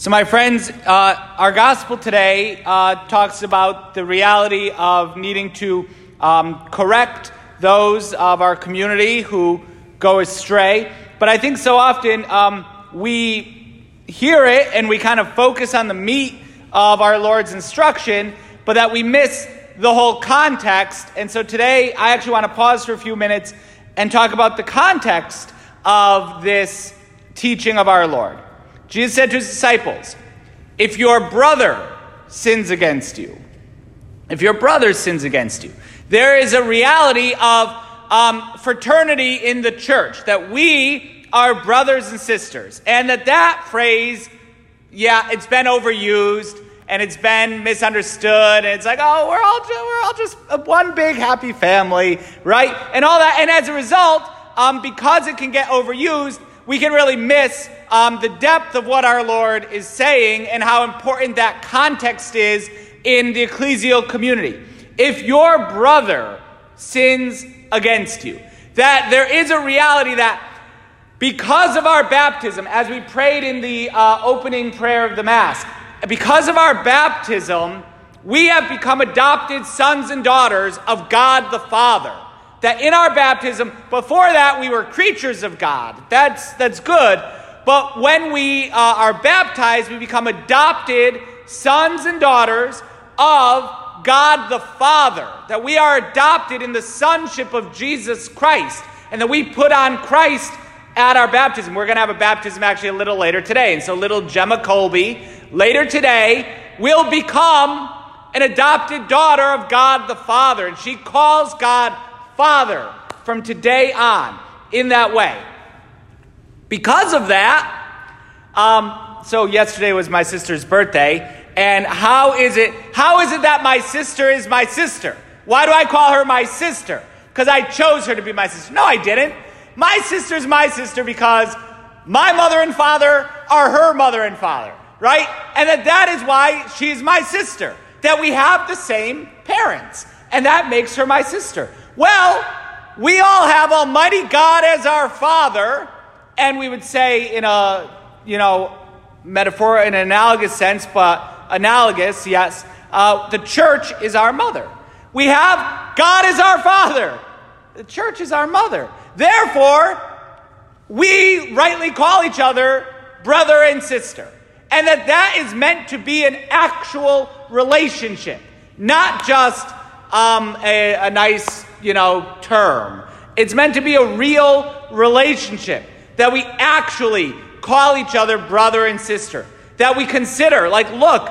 So, my friends, uh, our gospel today uh, talks about the reality of needing to um, correct those of our community who go astray. But I think so often um, we hear it and we kind of focus on the meat of our Lord's instruction, but that we miss the whole context. And so today, I actually want to pause for a few minutes and talk about the context of this teaching of our Lord. Jesus said to his disciples, If your brother sins against you, if your brother sins against you, there is a reality of um, fraternity in the church, that we are brothers and sisters. And that that phrase, yeah, it's been overused and it's been misunderstood. And it's like, oh, we're all, we're all just one big happy family, right? And all that. And as a result, um, because it can get overused, we can really miss um, the depth of what our Lord is saying and how important that context is in the ecclesial community. If your brother sins against you, that there is a reality that because of our baptism, as we prayed in the uh, opening prayer of the Mass, because of our baptism, we have become adopted sons and daughters of God the Father that in our baptism, before that, we were creatures of God. That's, that's good. But when we uh, are baptized, we become adopted sons and daughters of God the Father. That we are adopted in the sonship of Jesus Christ. And that we put on Christ at our baptism. We're going to have a baptism actually a little later today. And so little Gemma Colby, later today, will become an adopted daughter of God the Father. And she calls God Father from today on in that way. Because of that, um, so yesterday was my sister's birthday, and how is it? How is it that my sister is my sister? Why do I call her my sister? Because I chose her to be my sister. No, I didn't. My sister's my sister because my mother and father are her mother and father, right? And that that is why she's my sister. That we have the same parents, and that makes her my sister. Well, we all have Almighty God as our Father, and we would say in a, you know, metaphor, in an analogous sense, but analogous, yes, uh, the church is our mother. We have God as our Father. The church is our mother. Therefore, we rightly call each other brother and sister. And that that is meant to be an actual relationship, not just um, a, a nice you know, term. It's meant to be a real relationship that we actually call each other brother and sister. That we consider, like, look,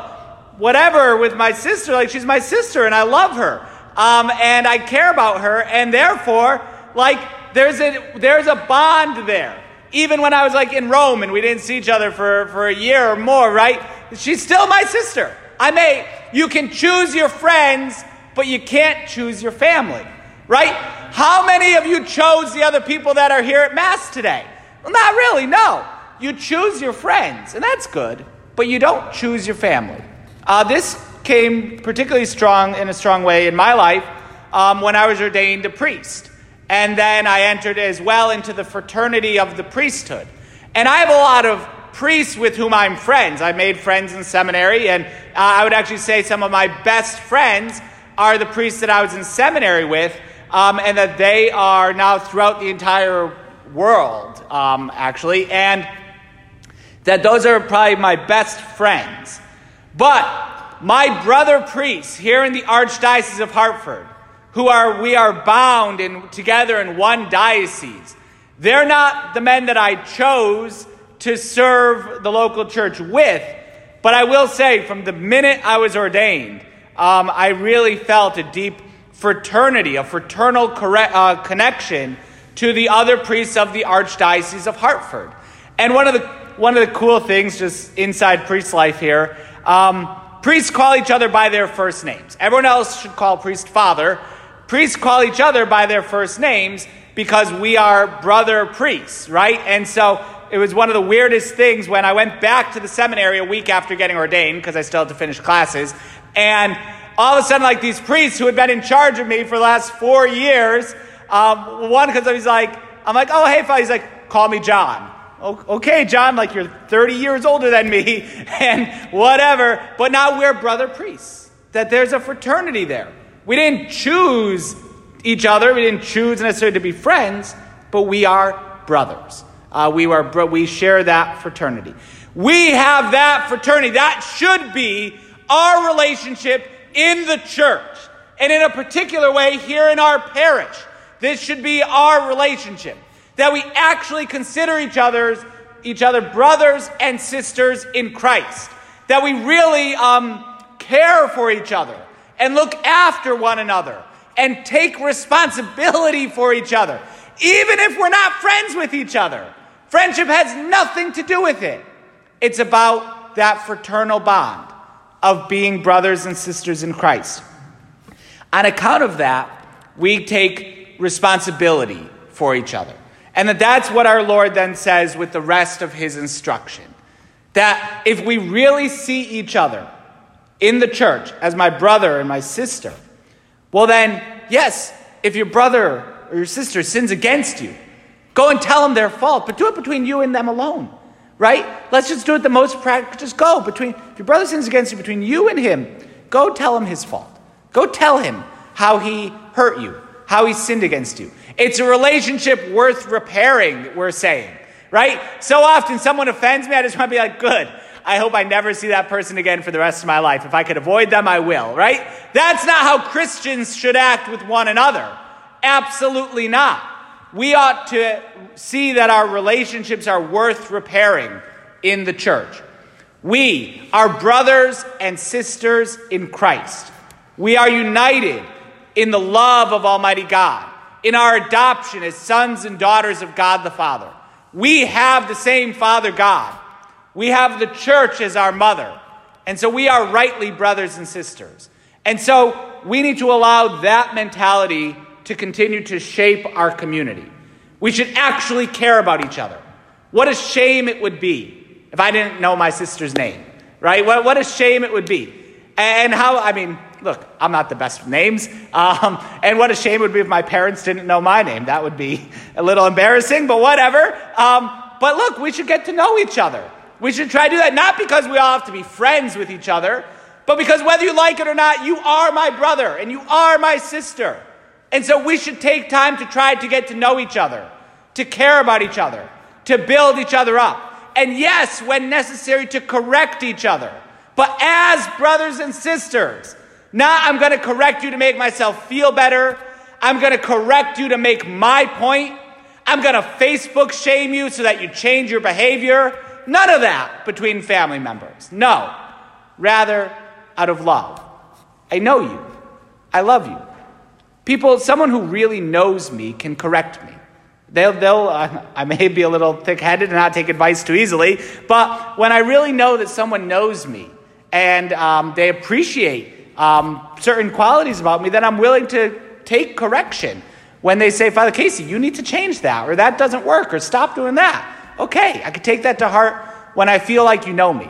whatever with my sister, like, she's my sister and I love her. Um, and I care about her, and therefore, like, there's a, there's a bond there. Even when I was like in Rome and we didn't see each other for, for a year or more, right? She's still my sister. I may, you can choose your friends, but you can't choose your family right? How many of you chose the other people that are here at Mass today? Well, not really, no. You choose your friends, and that's good, but you don't choose your family. Uh, this came particularly strong in a strong way in my life um, when I was ordained a priest. And then I entered as well into the fraternity of the priesthood. And I have a lot of priests with whom I'm friends. I made friends in seminary, and uh, I would actually say some of my best friends are the priests that I was in seminary with um, and that they are now throughout the entire world, um, actually, and that those are probably my best friends. But my brother priests here in the Archdiocese of Hartford, who are we are bound in, together in one diocese, they're not the men that I chose to serve the local church with. But I will say, from the minute I was ordained, um, I really felt a deep fraternity, a fraternal uh, connection to the other priests of the Archdiocese of Hartford. And one of the one of the cool things, just inside priest life here, um, priests call each other by their first names. Everyone else should call priest father. Priests call each other by their first names because we are brother priests, right? And so it was one of the weirdest things when I went back to the seminary a week after getting ordained because I still had to finish classes, and all of a sudden, like these priests who had been in charge of me for the last four years, um, one because he's like, I'm like, oh hey, he's like, call me John. Okay, John, like you're 30 years older than me and whatever, but now we're brother priests. That there's a fraternity there. We didn't choose each other, we didn't choose necessarily to be friends, but we are brothers. Uh, we, are, we share that fraternity. We have that fraternity. That should be our relationship in the church. And in a particular way, here in our parish, this should be our relationship. That we actually consider each other's each other brothers and sisters in Christ. That we really um, care for each other and look after one another and take responsibility for each other, even if we're not friends with each other. Friendship has nothing to do with it. It's about that fraternal bond of being brothers and sisters in Christ. On account of that, we take responsibility for each other. And that that's what our Lord then says with the rest of his instruction. That if we really see each other in the church as my brother and my sister, well, then, yes, if your brother or your sister sins against you, Go and tell them their fault, but do it between you and them alone, right? Let's just do it the most practical. Just go between, if your brother sins against you, between you and him, go tell him his fault. Go tell him how he hurt you, how he sinned against you. It's a relationship worth repairing, we're saying, right? So often someone offends me, I just want to be like, good. I hope I never see that person again for the rest of my life. If I could avoid them, I will, right? That's not how Christians should act with one another. Absolutely not we ought to see that our relationships are worth repairing in the church. We are brothers and sisters in Christ. We are united in the love of Almighty God, in our adoption as sons and daughters of God the Father. We have the same Father God. We have the church as our mother. And so we are rightly brothers and sisters. And so we need to allow that mentality to continue to shape our community. We should actually care about each other. What a shame it would be if I didn't know my sister's name, right? What, what a shame it would be. And how, I mean, look, I'm not the best with names. Um, and what a shame it would be if my parents didn't know my name. That would be a little embarrassing, but whatever. Um, but look, we should get to know each other. We should try to do that, not because we all have to be friends with each other, but because whether you like it or not, you are my brother and you are my sister. And so we should take time to try to get to know each other, to care about each other, to build each other up. And yes, when necessary, to correct each other. But as brothers and sisters, not I'm going to correct you to make myself feel better. I'm going to correct you to make my point. I'm going to Facebook shame you so that you change your behavior. None of that between family members. No. Rather, out of love. I know you. I love you. People, someone who really knows me can correct me. They'll, they'll uh, I may be a little thick headed and not take advice too easily, but when I really know that someone knows me and um, they appreciate um, certain qualities about me, then I'm willing to take correction. When they say, Father Casey, you need to change that, or that doesn't work, or stop doing that. Okay, I can take that to heart when I feel like you know me.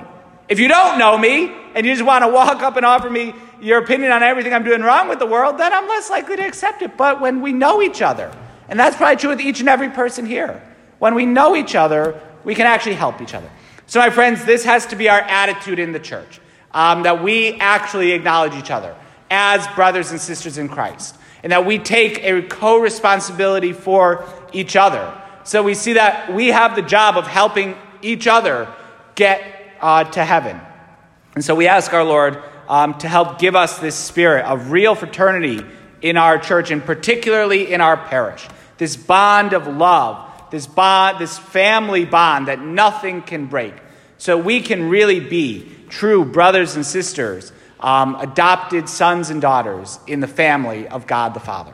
If you don't know me and you just want to walk up and offer me your opinion on everything I'm doing wrong with the world, then I'm less likely to accept it. But when we know each other, and that's probably true with each and every person here, when we know each other, we can actually help each other. So, my friends, this has to be our attitude in the church um, that we actually acknowledge each other as brothers and sisters in Christ, and that we take a co responsibility for each other. So, we see that we have the job of helping each other get uh, to heaven. And so, we ask our Lord um, to help give us this spirit of real fraternity in our church and particularly in our parish. This bond of love, this bond, this family bond that nothing can break. So we can really be true brothers and sisters, um, adopted sons and daughters in the family of God the Father.